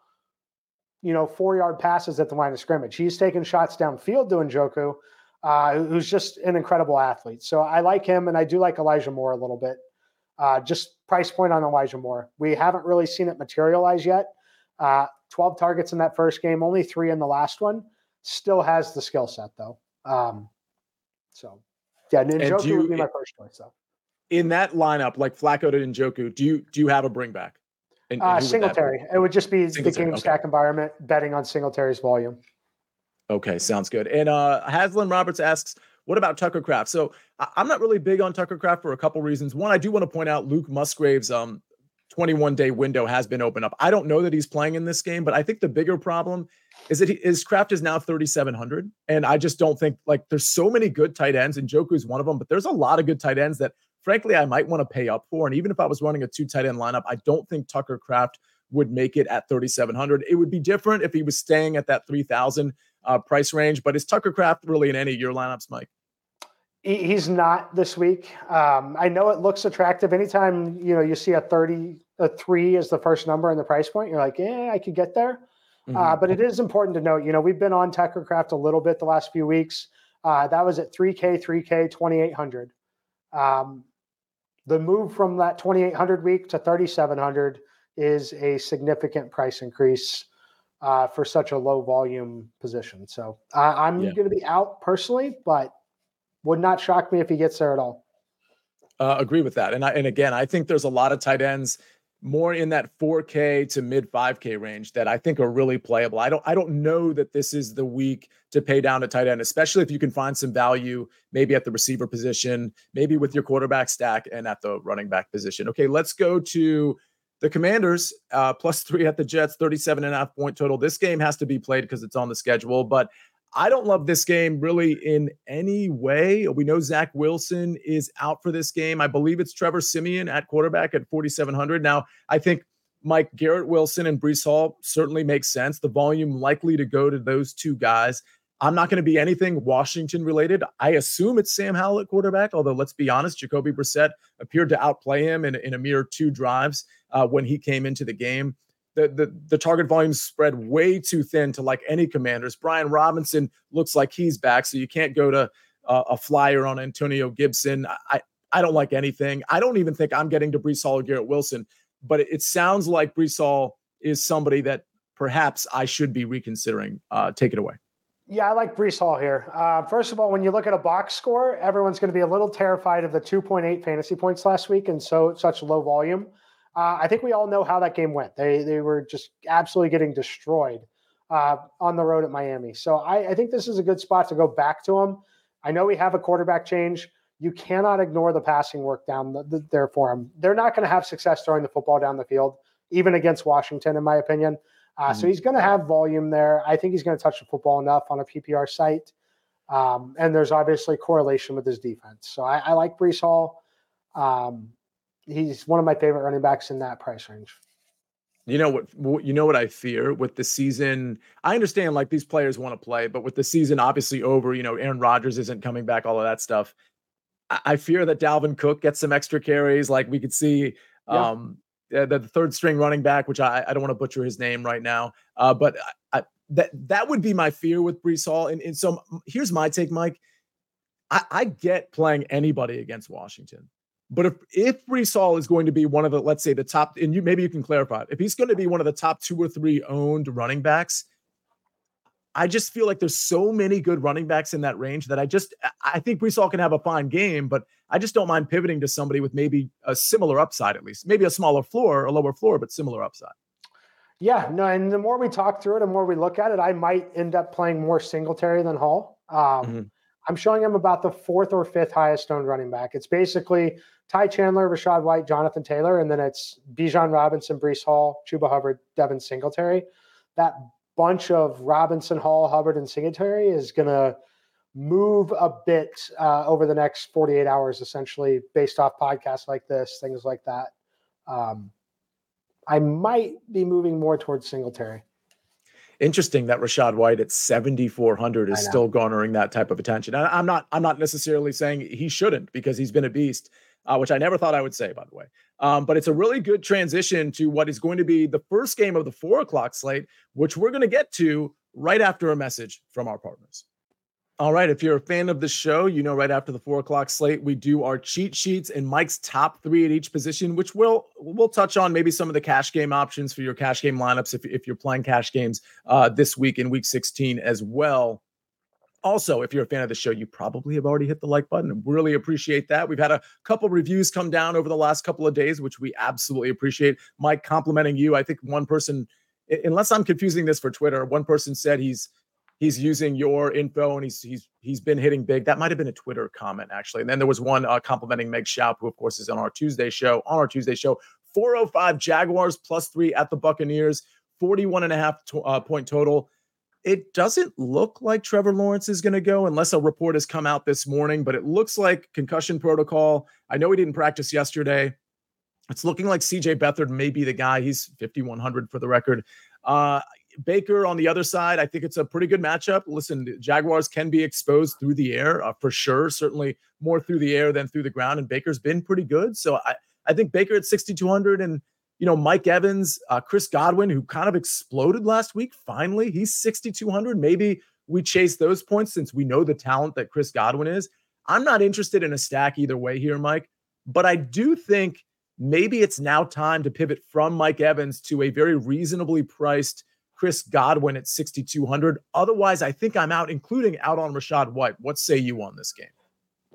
you know, four yard passes at the line of scrimmage. He's taken shots downfield to Njoku, uh, who's just an incredible athlete. So I like him, and I do like Elijah Moore a little bit. Uh, just price point on Elijah Moore. We haven't really seen it materialize yet. Uh, 12 targets in that first game, only three in the last one. Still has the skill set though. Um, so yeah, Njoku you, would be my first choice though. In that lineup, like Flacco to Njoku, do you do you have a bring back? And, and uh, Singletary. It would just be the game okay. stack environment betting on Singletary's volume. Okay, sounds good. And uh Haslin Roberts asks, what about Tucker Kraft? So I- am not really big on Tucker Kraft for a couple reasons. One, I do want to point out Luke Musgrave's um 21 day window has been opened up. I don't know that he's playing in this game, but I think the bigger problem is that he, his Kraft is now 3,700. And I just don't think like there's so many good tight ends, and Njoku is one of them, but there's a lot of good tight ends that frankly I might want to pay up for. And even if I was running a two tight end lineup, I don't think Tucker Kraft would make it at 3,700. It would be different if he was staying at that 3,000 uh, price range. But is Tucker Kraft really in any of your lineups, Mike? He's not this week. Um, I know it looks attractive. Anytime you know you see a thirty, a three is the first number in the price point, you're like, yeah, I could get there. Uh, mm-hmm. Uh, but it is important to note, you know, we've been on Tucker Kraft a little bit the last few weeks. Uh, that was at 3K, 3K, 2,800. Um, the move from that 2,800 week to 3,700 is a significant price increase uh, for such a low volume position. So I'm yeah. going to be out personally, but would not shock me if he gets there at all. Uh, agree with that. And I, and again, I think there's a lot of tight ends more in that 4K to mid 5K range that I think are really playable. I don't I don't know that this is the week to pay down a tight end, especially if you can find some value maybe at the receiver position, maybe with your quarterback stack and at the running back position. Okay, let's go to the Commanders uh, plus three at the Jets, 37 and a half point total. This game has to be played because it's on the schedule, but I don't love this game really in any way. We know Zach Wilson is out for this game. I believe it's Trevor Siemian at quarterback at 4,700. Now, I think Mike Garrett Wilson and Breece Hall certainly makes sense. The volume likely to go to those two guys. I'm not going to be anything Washington related. I assume it's Sam Howell at quarterback, although let's be honest, Jacoby Brissett appeared to outplay him in, in a mere two drives uh, when he came into the game the, the the target volume spread way too thin to like any commanders. Brian Robinson looks like he's back, so you can't go to uh, a flyer on Antonio Gibson. I I don't like anything. I don't even think I'm getting to Breece Hall or Garrett Wilson, but it, it sounds like Breece Hall is somebody that perhaps I should be reconsidering. Uh, take it away. Yeah, I like Breece Hall here. Uh, first of all, when you look at a box score, everyone's going to be a little terrified of the 2.8 fantasy points last week and so such low volume. Uh, I think we all know how that game went. They they were just absolutely getting destroyed uh, on the road at Miami. So I, I, think this is a good spot to go back to them. I know we have a quarterback change. You cannot ignore the passing work down the, the, there for them. They're not going to have success throwing the football down the field, even against Washington, in my opinion. Uh, mm-hmm. So he's going to have volume there. I think he's going to touch the football enough on a PPR site. Um, and there's obviously correlation with his defense. So I, I like Breece Hall. Um, he's one of my favorite running backs in that price range. You know what? You know what I fear with the season. I understand like these players want to play, but with the season obviously over, you know, Aaron Rodgers isn't coming back. All of that stuff. I, fear that Dalvin Cook gets some extra carries. Like we could see, yeah. um, the, the, third string running back, which I, I don't want to butcher his name right now, uh, but I, that that would be my fear with Breece Hall. And, and so here's my take, Mike. I, I get playing anybody against Washington. But if if Breece is going to be one of the, let's say the top, and you maybe you can clarify, if he's going to be one of the top two or three owned running backs, I just feel like there's so many good running backs in that range that I just I think Breece can have a fine game, but I just don't mind pivoting to somebody with maybe a similar upside at least, maybe a smaller floor, a lower floor, but similar upside. Yeah, no, and the more we talk through it, the more we look at it, I might end up playing more Singletary than Hall. Um, mm-hmm. I'm showing him about the fourth or fifth highest owned running back. It's basically Ty Chandler, Rachaad White, Jonathan Taylor, and then it's Bijan Robinson, Breece Hall, Chuba Hubbard, Devin Singletary. That bunch of Robinson, Hall, Hubbard, and Singletary is going to move a bit uh, over the next 48 hours, essentially, based off podcasts like this, things like that. Um, I might be moving more towards Singletary interesting that Rachaad White at 7400 is still garnering that type of attention. And I'm not I'm not necessarily saying he shouldn't because he's been a beast, uh, which I never thought I would say, by the way. Um, but it's a really good transition to what is going to be the first game of the four o'clock slate, which we're going to get to right after a message from our partners. All right. If you're a fan of the show, you know right after the four o'clock slate, we do our cheat sheets and Mike's top three at each position, which we'll we'll touch on maybe some of the cash game options for your cash game lineups if, if you're playing cash games uh, this week in week 16 as well. Also, if you're a fan of the show, you probably have already hit the like button. Really appreciate that. We've had a couple reviews come down over the last couple of days, which we absolutely appreciate. Mike complimenting you. I think one person, unless I'm confusing this for Twitter, one person said he's he's using your info and he's he's he's been hitting big. That might have been a Twitter comment actually. And then there was one uh, complimenting Meg Schaup, who of course is on our Tuesday show. On our Tuesday show, 405 Jaguars plus three at the Buccaneers, 41 and a half to, uh, point total it doesn't look like Trevor Lawrence is going to go unless a report has come out this morning, but it looks like concussion protocol. I know he didn't practice yesterday. It's looking like CJ Beathard may be the guy. He's 5,100 for the record. Uh, Baker on the other side, I think it's a pretty good matchup. Listen, Jaguars can be exposed through the air uh, for sure, certainly more through the air than through the ground. And Baker's been pretty good. So I, I think Baker at 6,200 and you know, Mike Evans, uh, Chris Godwin, who kind of exploded last week. Finally, he's 6,200. Maybe we chase those points since we know the talent that Chris Godwin is. I'm not interested in a stack either way here, Mike, but I do think maybe it's now time to pivot from Mike Evans to a very reasonably priced Chris Godwin at 6,200. Otherwise, I think I'm out, including out on Rachaad White. What say you on this game?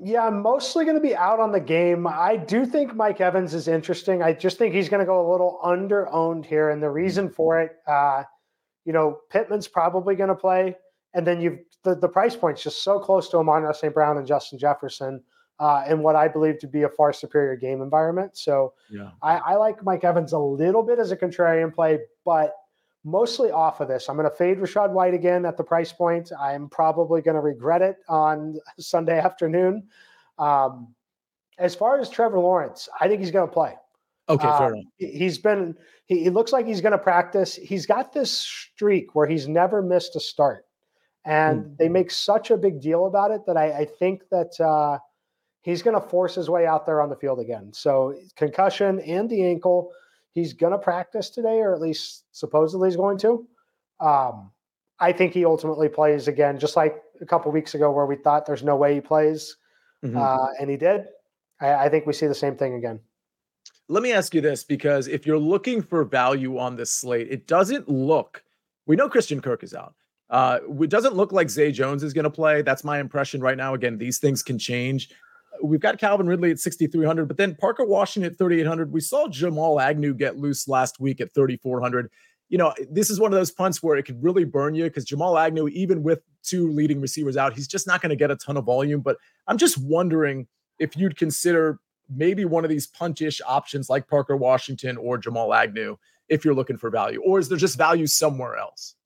Yeah, I'm mostly going to be out on the game. I do think Mike Evans is interesting. I just think he's going to go a little under owned here. And the reason for it, uh, you know, Pittman's probably going to play. And then you've the, the price point's just so close to Amon St. Brown and Justin Jefferson uh, in what I believe to be a far superior game environment. So yeah. I, I like Mike Evans a little bit as a contrarian play, but mostly off of this. I'm going to fade Rachaad White again at the price point. I'm probably going to regret it on Sunday afternoon. Um, as far as Trevor Lawrence, I think he's going to play. Okay, fair um, enough. He's been. He, he looks like he's going to practice. He's got this streak where he's never missed a start, and mm. they make such a big deal about it that I, I think that uh, he's going to force his way out there on the field again. So concussion and the ankle he's going to practice today, or at least supposedly he's going to. Um, I think he ultimately plays again, just like a couple weeks ago where we thought there's no way he plays, mm-hmm. uh, and he did. I, I think we see the same thing again. Let me ask you this because if you're looking for value on this slate, it doesn't look. We know Christian Kirk is out. Uh, it doesn't look like Zay Jones is going to play. That's my impression right now. Again, these things can change we've got Calvin Ridley at 6,300, but then Parker Washington at 3,800. We saw Jamal Agnew get loose last week at 3,400. You know, this is one of those punts where it could really burn you because Jamal Agnew, even with two leading receivers out, he's just not going to get a ton of volume. But I'm just wondering if you'd consider maybe one of these puntish options like Parker Washington or Jamal Agnew if you're looking for value, or is there just value somewhere else?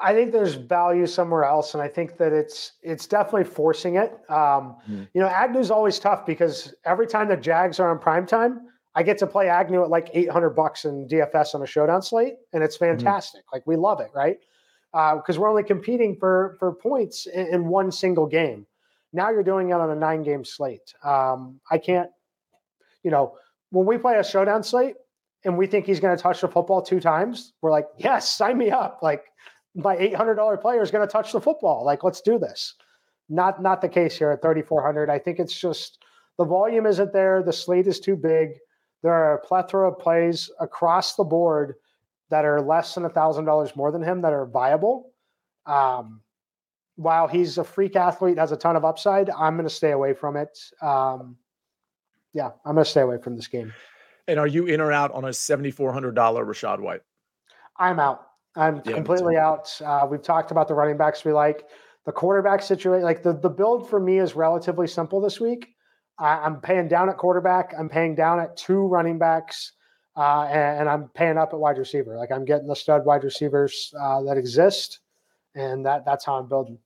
I think there's value somewhere else, and I think that it's it's definitely forcing it. Um, mm. You know, Agnew's always tough because every time the Jags are on prime time, I get to play Agnew at like 800 bucks in DFS on a showdown slate, and it's mm-hmm. fantastic. Mm. Like we love it, right? Because uh, we're only competing for for points in, in, one single game. Now you're doing it on a nine game slate. Um, I can't, you know, when we play a showdown slate and we think he's going to touch the football two times, we're like, yes, sign me up. Like my $800 player is going to touch the football. Like, let's do this. Not not the case here at 3400. I think it's just the volume isn't there. The slate is too big. There are a plethora of plays across the board that are less than a thousand dollars more than him that are viable. Um, while he's a freak athlete, has a ton of upside, I'm going to stay away from it. Um, yeah, I'm going to stay away from this game. And are you in or out on a $7,400 Rachaad White? I'm out. I'm yeah, completely out. Uh, we've talked about the running backs we like. The quarterback situation, like the, the build for me is relatively simple this week. I, am paying down at quarterback. I'm paying down at two running backs, uh, and, and, I'm paying up at wide receiver. Like I'm getting the stud wide receivers uh, that exist, and that that's how I'm building.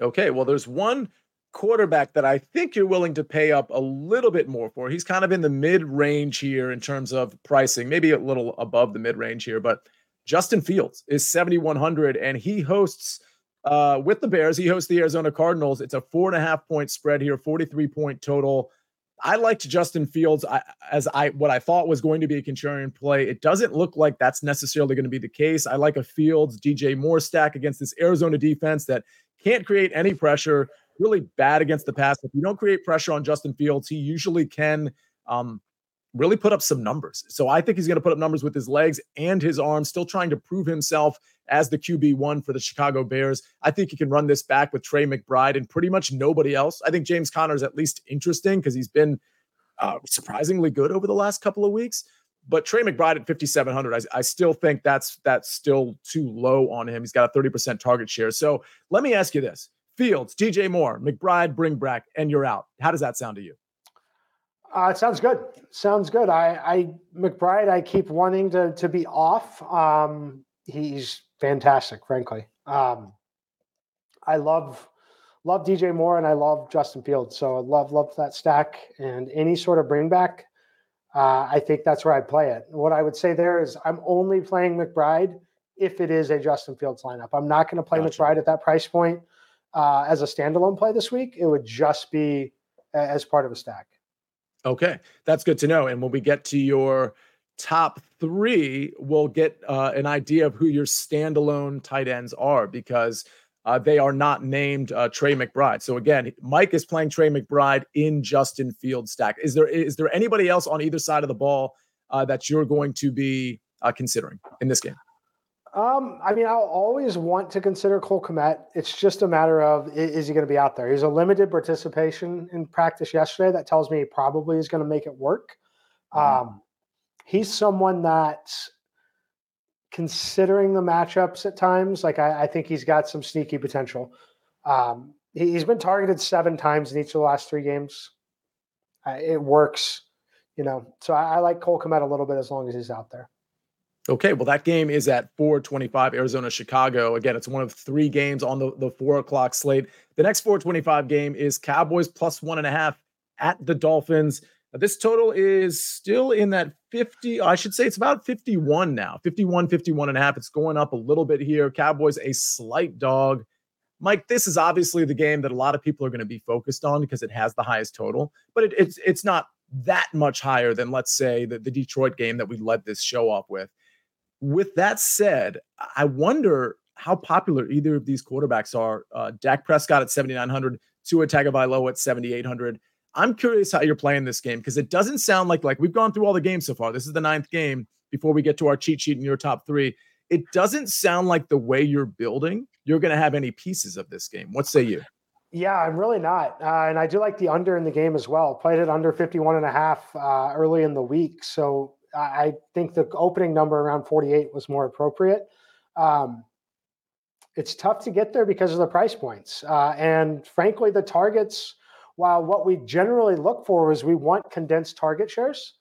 Okay, well, there's one quarterback that I think you're willing to pay up a little bit more for. He's kind of in the mid range here in terms of pricing, maybe a little above the mid range here, but Justin Fields is 7,100 and he hosts uh, with the Bears. He hosts the Arizona Cardinals. It's a four and a half point spread here, 43 point total. I liked Justin Fields as I what I thought was going to be a contrarian play. It doesn't look like that's necessarily going to be the case. I like a Fields DJ Moore stack against this Arizona defense that can't create any pressure. Really bad against the pass. If you don't create pressure on Justin Fields, he usually can um, really put up some numbers. So I think he's going to put up numbers with his legs and his arms, still trying to prove himself as the QB1 for the Chicago Bears. I think he can run this back with Trey McBride and pretty much nobody else. I think James Conner is at least interesting because he's been uh, surprisingly good over the last couple of weeks. But Trey McBride at 5,700, I, I still think that's that's still too low on him. He's got a 30% target share. So let me ask you this Fields, DJ Moore, McBride, bring back, and you're out. How does that sound to you? Uh, it sounds good. Sounds good. I, I McBride, I keep wanting to to be off. Um, he's fantastic, frankly. Um, I love love DJ Moore and I love Justin Fields. So I love love that stack and any sort of bring back. Uh, I think that's where I'd play it. What I would say there is I'm only playing McBride if it is a Justin Fields lineup. I'm not going to play gotcha. McBride at that price point uh, as a standalone play this week. It would just be as part of a stack. Okay, that's good to know. And when we get to your top three, we'll get uh, an idea of who your standalone tight ends are because uh, they are not named uh, Trey McBride. So again, Mike is playing Trey McBride in Justin Fields stack. Is there is there anybody else on either side of the ball uh, that you're going to be uh, considering in this game? Um, I mean, I'll always want to consider Cole Kmet. It's just a matter of is he going to be out there? He's a limited participation in practice yesterday. That tells me he probably is going to make it work. Mm-hmm. Um, he's someone that, considering the matchups at times, like I, I think he's got some sneaky potential. Um, he, has been targeted seven times in each of the last three games. Uh, it works, you know. So I, I like Cole Kmet a little bit as long as he's out there. Okay, well, that game is at 425 Arizona Chicago. Again, it's one of three games on the, the four o'clock slate. The next 425 game is Cowboys plus one and a half at the Dolphins. Now, this total is still in that 50, I should say it's about 51 now, 51, 51 and a half. It's going up a little bit here. Cowboys a slight dog. Mike, this is obviously the game that a lot of people are going to be focused on because it has the highest total, but it, it's it's not that much higher than let's say the, the Detroit game that we led this show off with. With that said, I wonder how popular either of these quarterbacks are. Uh, Dak Prescott at 7,900, Tua Tagovailoa at 7,800. I'm curious how you're playing this game because it doesn't sound like like we've gone through all the games so far. This is the ninth game before we get to our cheat sheet in your top three. It doesn't sound like the way you're building, you're going to have any pieces of this game. What say you? Yeah, I'm really not. Uh, and I do like the under in the game as well. Played it under 51 and a half uh, early in the week. So I think the opening number around 48 was more appropriate. Um, it's tough to get there because of the price points. Uh, and frankly, the targets, while what we generally look for is we want condensed target shares.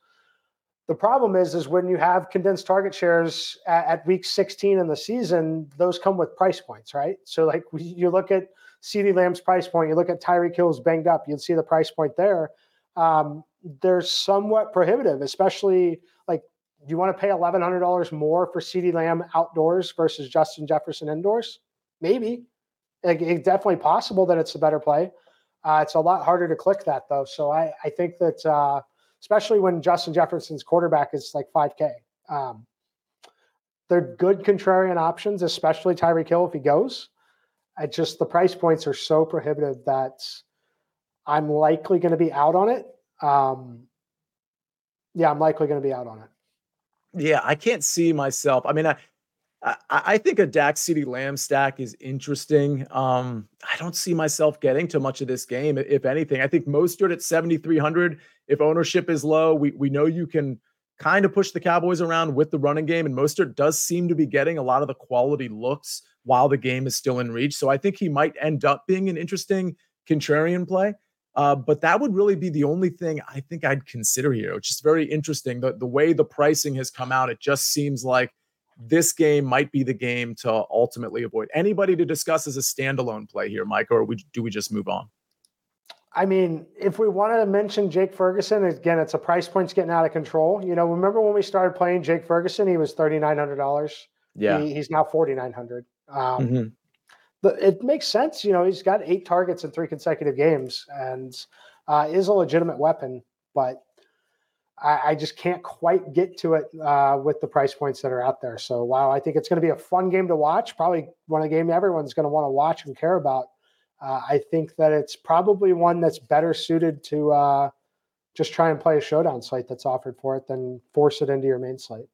The problem is, is when you have condensed target shares at, at week 16 in the season, those come with price points, right? So like you look at CeeDee Lamb's price point, you look at Tyreek Hill's banged up, you'd see the price point there. Um, they're somewhat prohibitive, especially you want to pay eleven hundred dollars more for CeeDee Lamb outdoors versus Justin Jefferson indoors? Maybe. Like, it's definitely possible that it's a better play. Uh, it's a lot harder to click that though. So I, I think that uh, especially when Justin Jefferson's quarterback is like 5K. Um, they're good contrarian options, especially Tyreek Hill if he goes. I just the price points are so prohibitive that I'm likely going to be out on it. Um, yeah, I'm likely going to be out on it. Yeah, I can't see myself. I mean, I I, I think a Dak's CeeDee Lamb stack is interesting. Um, I don't see myself getting to much of this game. If anything, I think Mostert at 7,300. If ownership is low, we we know you can kind of push the Cowboys around with the running game, and Mostert does seem to be getting a lot of the quality looks while the game is still in reach. So I think he might end up being an interesting contrarian play. Uh, but that would really be the only thing I think I'd consider here. It's just very interesting. The, the way the pricing has come out, it just seems like this game might be the game to ultimately avoid. Anybody to discuss as a standalone play here, Mike, or we, do we just move on? I mean, if we wanted to mention Jake Ferguson, again, it's a price point's getting out of control. You know, remember when we started playing Jake Ferguson? He was thirty nine hundred dollars. Yeah, he, he's now forty nine hundred. Um, mm-hmm it makes sense. You know, he's got eight targets in three consecutive games and uh, is a legitimate weapon, but I, I, just can't quite get to it uh, with the price points that are out there. So, wow, I think it's going to be a fun game to watch. Probably one of the game everyone's going to want to watch and care about. Uh, I think that it's probably one that's better suited to uh, just try and play a showdown slate that's offered for it than force it into your main slate.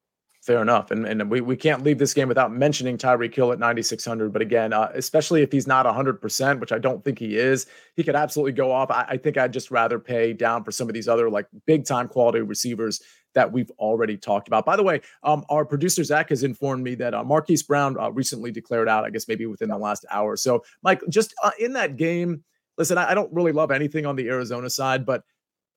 Fair enough. And, and we, we can't leave this game without mentioning Tyreek Hill at 9,600. But again, uh, especially if he's not 100%, which I don't think he is, he could absolutely go off. I, I, think I'd just rather pay down for some of these other like big time quality receivers that we've already talked about. By the way, um, our producer Zach has informed me that uh, Marquise Brown uh, recently declared out, I guess maybe within the last hour. So, Mike, just uh, in that game, listen, I, I don't really love anything on the Arizona side, but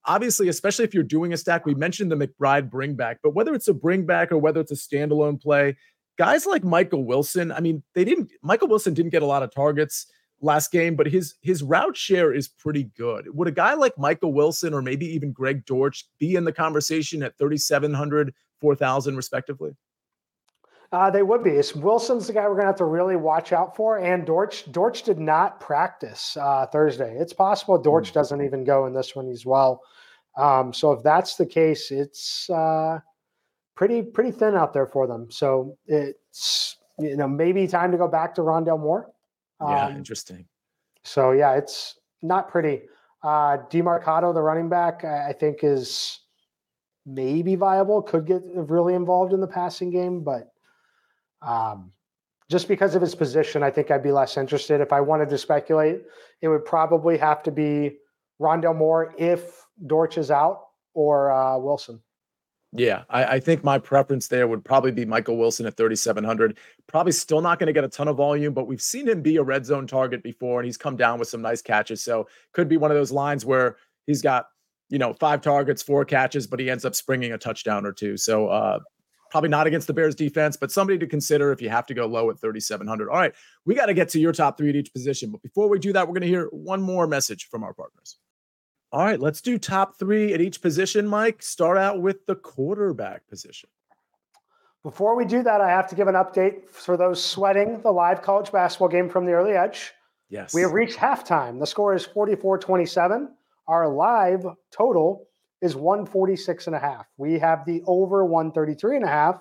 obviously, especially if you're doing a stack, we mentioned the McBride bring back, but whether it's a bring back or whether it's a standalone play, guys like Michael Wilson, I mean, they didn't, Michael Wilson didn't get a lot of targets last game, but his his route share is pretty good. Would a guy like Michael Wilson or maybe even Greg Dortch be in the conversation at 3,700, 4,000 respectively? Uh, they would be. It's Wilson's the guy we're going to have to really watch out for. And Dortch, Dortch did not practice uh, Thursday. It's possible Dortch mm-hmm. doesn't even go in this one as well. Um, so if that's the case, it's uh, pretty pretty thin out there for them. So it's you know maybe time to go back to Rondale Moore. Um, yeah, interesting. So yeah, it's not pretty. Uh, Demercado, the running back, I, I think is maybe viable. Could get really involved in the passing game, but um, just because of his position, I think I'd be less interested. If I wanted to speculate, it would probably have to be Rondale Moore if Dortch is out or uh, Wilson. Yeah, I, I, think my preference there would probably be Michael Wilson at 3,700. Probably still not going to get a ton of volume, but we've seen him be a red zone target before, and he's come down with some nice catches. So could be one of those lines where he's got you know five targets, four catches, but he ends up springing a touchdown or two. So uh, probably not against the Bears defense, but somebody to consider if you have to go low at 3,700. All right, we got to get to your top three at each position. But before we do that, we're going to hear one more message from our partners. All right, let's do top three at each position, Mike. Start out with the quarterback position. Before we do that, I have to give an update for those sweating the live college basketball game from the early edge. Yes. We have reached halftime. The score is 44 27. Our live total is 146 and a half. We have the over 133 and a half.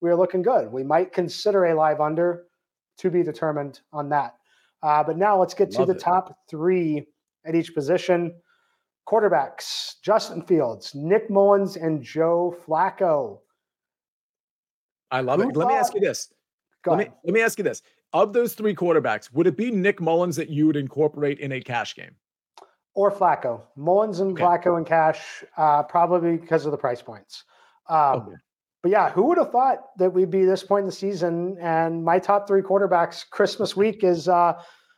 We are looking good. We might consider a live under to be determined on that. Uh, but now let's get Love to the it. top three at each position. Quarterbacks Justin Fields, Nick Mullens, and Joe Flacco. I love Who it. Let me ask you this. let me, let me ask you this. Of those three quarterbacks, would it be Nick Mullens that you would incorporate in a cash game? Or Flacco. Mullens and okay. Flacco and cash, uh, probably because of the price points. Um, okay. But yeah, who would have thought that we'd be this point in the season? And my top three quarterbacks Christmas week is, uh,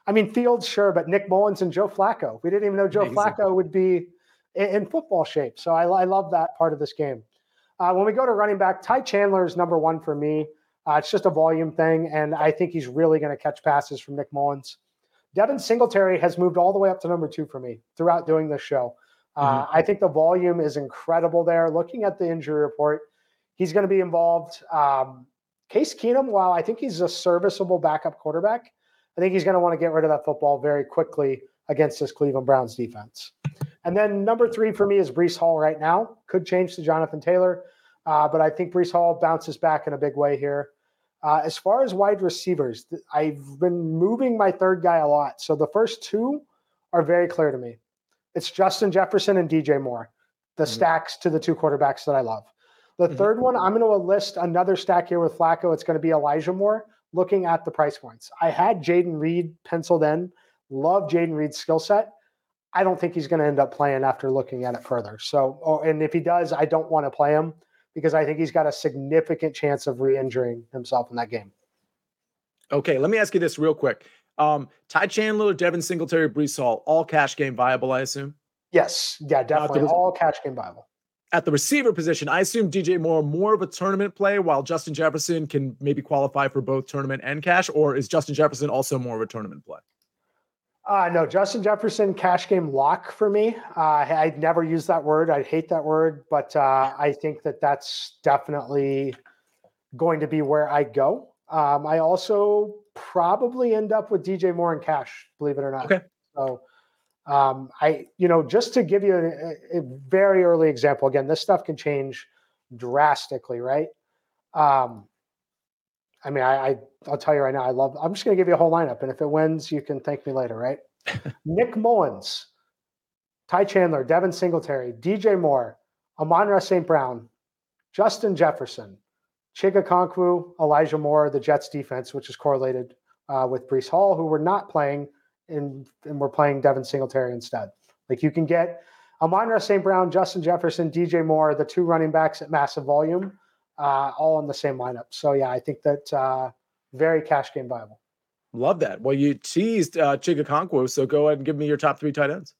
I mean, Fields, sure, but Nick Mullens and Joe Flacco. We didn't even know Joe Amazing. Flacco would be in, in, football shape. So I, I, love that part of this game. Uh, when we go to running back, Ty Chandler is number one for me. Uh, it's just a volume thing, and I think he's really going to catch passes from Nick Mullens. Devin Singletary has moved all the way up to number two for me throughout doing this show. Uh, mm-hmm. I think the volume is incredible there. Looking at the injury report, he's going to be involved. Um, Case Keenum, while I think he's a serviceable backup quarterback, I think he's going to want to get rid of that football very quickly against this Cleveland Browns defense. And then number three for me is Breece Hall right now. Could change to Jonathan Taylor, uh, but I think Breece Hall bounces back in a big way here. Uh, as far as wide receivers, I've been moving my third guy a lot. So the first two are very clear to me. It's Justin Jefferson and DJ Moore, the mm-hmm. stacks to the two quarterbacks that I love. The mm-hmm. third one, I'm going to list another stack here with Flacco. It's going to be Elijah Moore, looking at the price points. I had Jayden Reed penciled in, love Jayden Reed's skill set. I don't think he's going to end up playing after looking at it further. So, oh, and if he does, I don't want to play him because I think he's got a significant chance of re-injuring himself in that game. Okay, let me ask you this real quick. Um, Ty Chandler, Devin Singletary, Breece Hall, all cash game viable, I assume. Yes, yeah, definitely all cash game viable. At the receiver position, I assume DJ Moore more of a tournament play, while Justin Jefferson can maybe qualify for both tournament and cash, or is Justin Jefferson also more of a tournament play? Uh, no, Justin Jefferson cash game lock for me. Uh, I never use that word. I'd hate that word, but uh, I think that that's definitely going to be where I go. Um, I also probably end up with DJ Moore and cash, believe it or not. Okay. So um, I, you know, just to give you a, a, very early example, again, this stuff can change drastically, right? Um, I mean, I, I I'll tell you right now, I love. I'm just going to give you a whole lineup, and if it wins, you can thank me later, right? Nick Mullens, Ty Chandler, Devin Singletary, DJ Moore, Amon-Ra St. Brown, Justin Jefferson, Chig Okonkwo, Elijah Moore, the Jets defense, which is correlated uh, with Breece Hall, who were not playing and, and we're playing Devin Singletary instead. Like you can get Amon-Ra St. Brown, Justin Jefferson, DJ Moore, the two running backs at massive volume, uh, all in the same lineup. So yeah, I think that uh, very cash game viable. Love that. Well, you teased uh, Chig Okonkwo, so go ahead and give me your top three tight ends.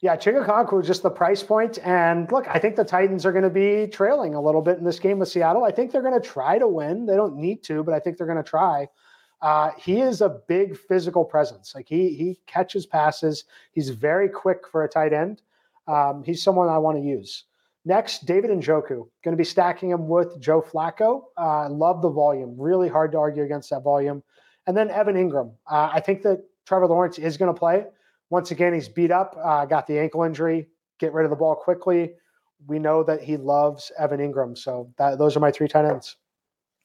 Yeah, Chig Okonkwo, just the price point. And look, I think the Titans are going to be trailing a little bit in this game with Seattle. I think they're going to try to win. They don't need to, but I think they're going to try. Uh, he is a big physical presence. Like he he catches passes. He's very quick for a tight end. Um, he's someone I want to use. Next, David Njoku. Going to be stacking him with Joe Flacco. Uh, love the volume. Really hard to argue against that volume. And then Evan Engram. Uh, I think that Trevor Lawrence is going to play. Once again, he's beat up, uh, got the ankle injury. Get rid of the ball quickly. We know that he loves Evan Engram. So that, those are my three tight ends.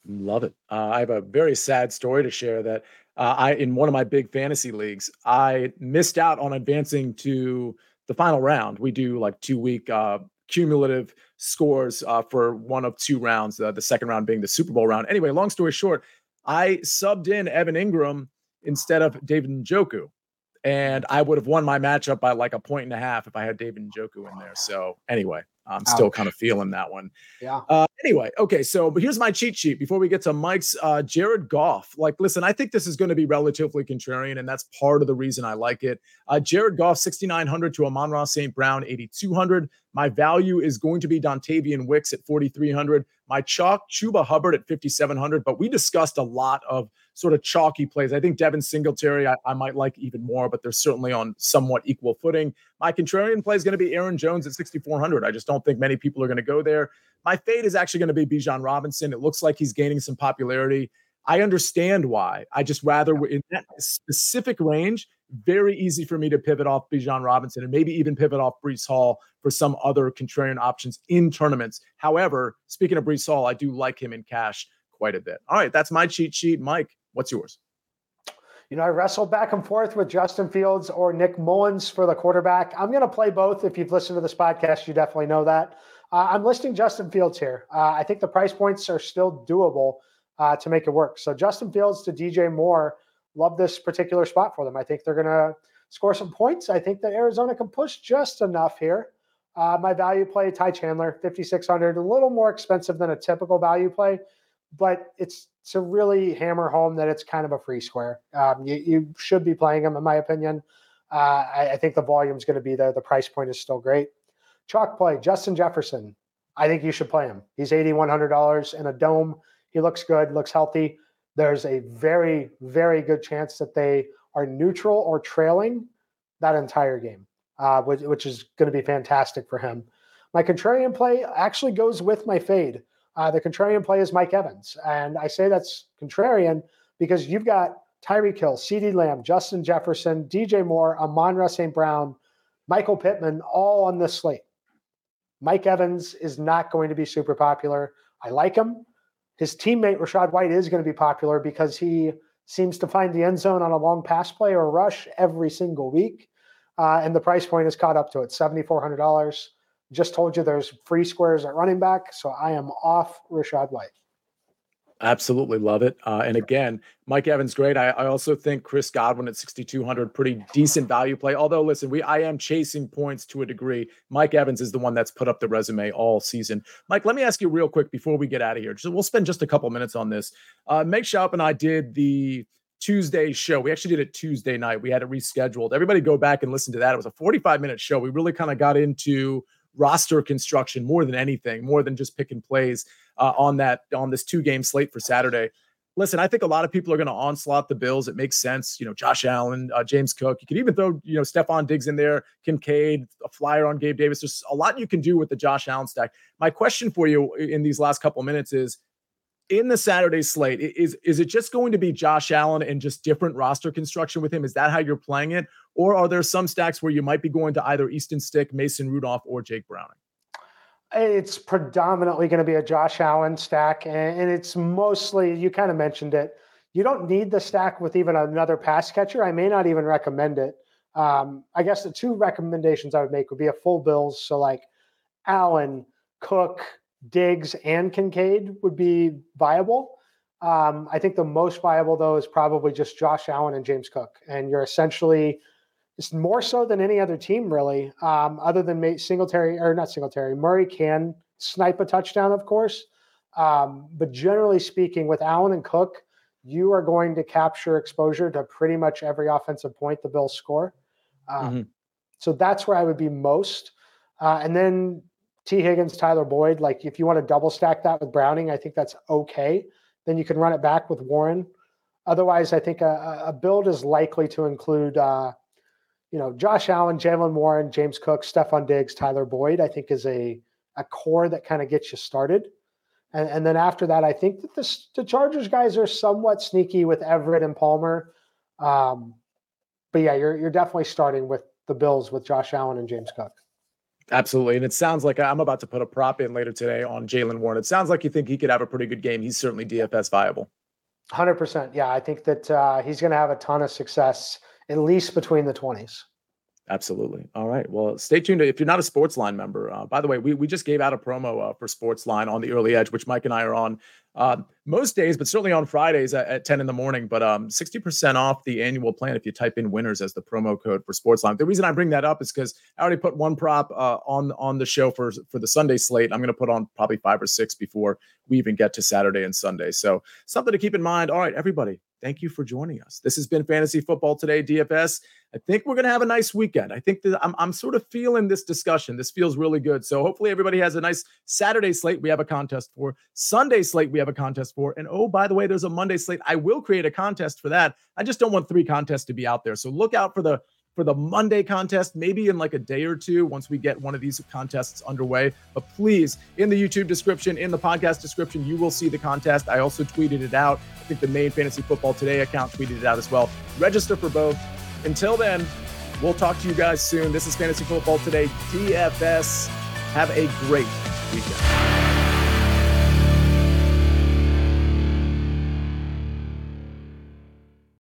Love it. Uh, I have a very sad story to share that uh, I, in one of my big fantasy leagues, I missed out on advancing to the final round. We do like two week uh, cumulative scores uh, for one of two rounds, uh, the second round being the Super Bowl round. Anyway, long story short, I subbed in Evan Engram instead of David Njoku. And I would have won my matchup by like a point and a half if I had David Njoku in there. So anyway, I'm still Ouch. kind of feeling that one. Yeah. Uh, anyway, okay. So, but here's my cheat sheet before we get to Mike's uh, Jared Goff. Like, listen, I think this is going to be relatively contrarian, and that's part of the reason I like it. Uh, Jared Goff, 6,900 to Amon-Ra St. Brown, 8,200. My value is going to be Dontayvion Wicks at 4,300. My chalk, Chuba Hubbard at 5,700. But we discussed a lot of sort of chalky plays. I think Devin Singletary, I, I might like even more, but they're certainly on somewhat equal footing. My contrarian play is going to be Aaron Jones at 6,400. I just don't think many people are going to go there. My fade is actually going to be Bijan Robinson. It looks like he's gaining some popularity. I understand why. I just rather in that specific range, very easy for me to pivot off Bijan Robinson and maybe even pivot off Breece Hall for some other contrarian options in tournaments. However, speaking of Breece Hall, I do like him in cash quite a bit. All right, that's my cheat sheet. Mike, what's yours? You know, I wrestled back and forth with Justin Fields or Nick Mullens for the quarterback. I'm going to play both. If you've listened to this podcast, you definitely know that. Uh, I'm listing Justin Fields here. Uh, I think the price points are still doable uh, to make it work. So Justin Fields to DJ Moore, love this particular spot for them. I think they're going to score some points. I think that Arizona can push just enough here. Uh, my value play, Ty Chandler, 5,600, a little more expensive than a typical value play, but it's to really hammer home that it's kind of a free square. Um, you, you, should be playing him, in my opinion. Uh, I, I, think the volume is going to be there. The price point is still great. Chalk play, Justin Jefferson. I think you should play him. He's $8,100 in a dome. He looks good, looks healthy. There's a very, very good chance that they are neutral or trailing that entire game, uh, which, which is going to be fantastic for him. My contrarian play actually goes with my fade. Uh, the contrarian play is Mike Evans. And I say that's contrarian because you've got Tyreek Hill, CeeDee Lamb, Justin Jefferson, DJ Moore, Amon-Ra St. Brown, Michael Pittman, all on this slate. Mike Evans is not going to be super popular. I like him. His teammate Rachaad White is going to be popular because he seems to find the end zone on a long pass play or rush every single week. Uh, and the price point is caught up to it $7,400. Just told you there's free squares at running back. So I am off Rachaad White. Absolutely love it. Uh, and again, Mike Evans, great. I, I, also think Chris Godwin at 6,200, pretty decent value play. Although, listen, we I am chasing points to a degree. Mike Evans is the one that's put up the resume all season. Mike, let me ask you real quick before we get out of here. So we'll spend just a couple minutes on this. Uh, Schaup and I did the Tuesday show. We actually did it Tuesday night. We had it rescheduled. Everybody go back and listen to that. It was a 45 minute show. We really kind of got into roster construction more than anything, more than just picking plays uh, on that on this two game slate for Saturday. Listen, I think a lot of people are going to onslaught the Bills. It makes sense. You know, Josh Allen, uh, James Cook. You could even throw, you know, Stefon Diggs in there, Kincaid, a flyer on Gabe Davis. There's a lot you can do with the Josh Allen stack. My question for you in these last couple minutes is in the Saturday slate, is is it just going to be Josh Allen and just different roster construction with him? Is that how you're playing it? Or are there some stacks where you might be going to either Easton Stick, Mason Rudolph, or Jake Browning? It's predominantly going to be a Josh Allen stack, and it's mostly you kind of mentioned it. You don't need the stack with even another pass catcher. I may not even recommend it. Um, I guess the two recommendations I would make would be a full Bills. So like Allen, Cook, Diggs, and Kincaid would be viable. Um, I think the most viable though is probably just Josh Allen and James Cook, and you're essentially it's more so than any other team really, um, other than Singletary or not Singletary. Murray can snipe a touchdown, of course, um, but generally speaking, with Allen and Cook, you are going to capture exposure to pretty much every offensive point the Bills score. Um, mm-hmm. So that's where I would be most. Uh, and then Tee Higgins, Tyler Boyd. Like if you want to double stack that with Browning, I think that's okay. Then you can run it back with Warren. Otherwise, I think a, a build is likely to include, uh, you know, Josh Allen, Jaylen Warren, James Cook, Stefon Diggs, Tyler Boyd. I think is a a core that kind of gets you started. And, and then after that, I think that the, the Chargers guys are somewhat sneaky with Everett and Palmer. Um, but yeah, you're you're definitely starting with the Bills with Josh Allen and James Cook. Absolutely. And it sounds like I'm about to put a prop in later today on Jaylen Warren. It sounds like you think he could have a pretty good game. He's certainly DFS viable. 100%. Yeah. I think that uh, he's going to have a ton of success, at least between the 20s. Absolutely. All right. Well, stay tuned. If you're not a Sportsline member, uh, by the way, we, we just gave out a promo uh, for Sportsline on the early edge, which Mike and I are on uh, most days, but certainly on Fridays at, at 10 in the morning. But um, 60% off the annual plan if you type in winners as the promo code for Sportsline. The reason I bring that up is because I already put one prop uh, on on the show for for the Sunday slate. I'm going to put on probably five or six before we even get to Saturday and Sunday. So something to keep in mind. All right, everybody, thank you for joining us. This has been Fantasy Football Today, DFS. I think we're going to have a nice weekend. I think that I'm, I'm sort of feeling this discussion. This feels really good. So hopefully everybody has a nice Saturday slate. We have a contest for Sunday slate. We have a contest for. And oh, by the way, there's a Monday slate. I will create a contest for that. I just don't want three contests to be out there. So look out for the for the Monday contest, maybe in like a day or two once we get one of these contests underway. But please, in the YouTube description, in the podcast description, you will see the contest. I also tweeted it out. I think the main Fantasy Football Today account tweeted it out as well. Register for both. Until then, we'll talk to you guys soon. This is Fantasy Football Today, DFS. Have a great weekend.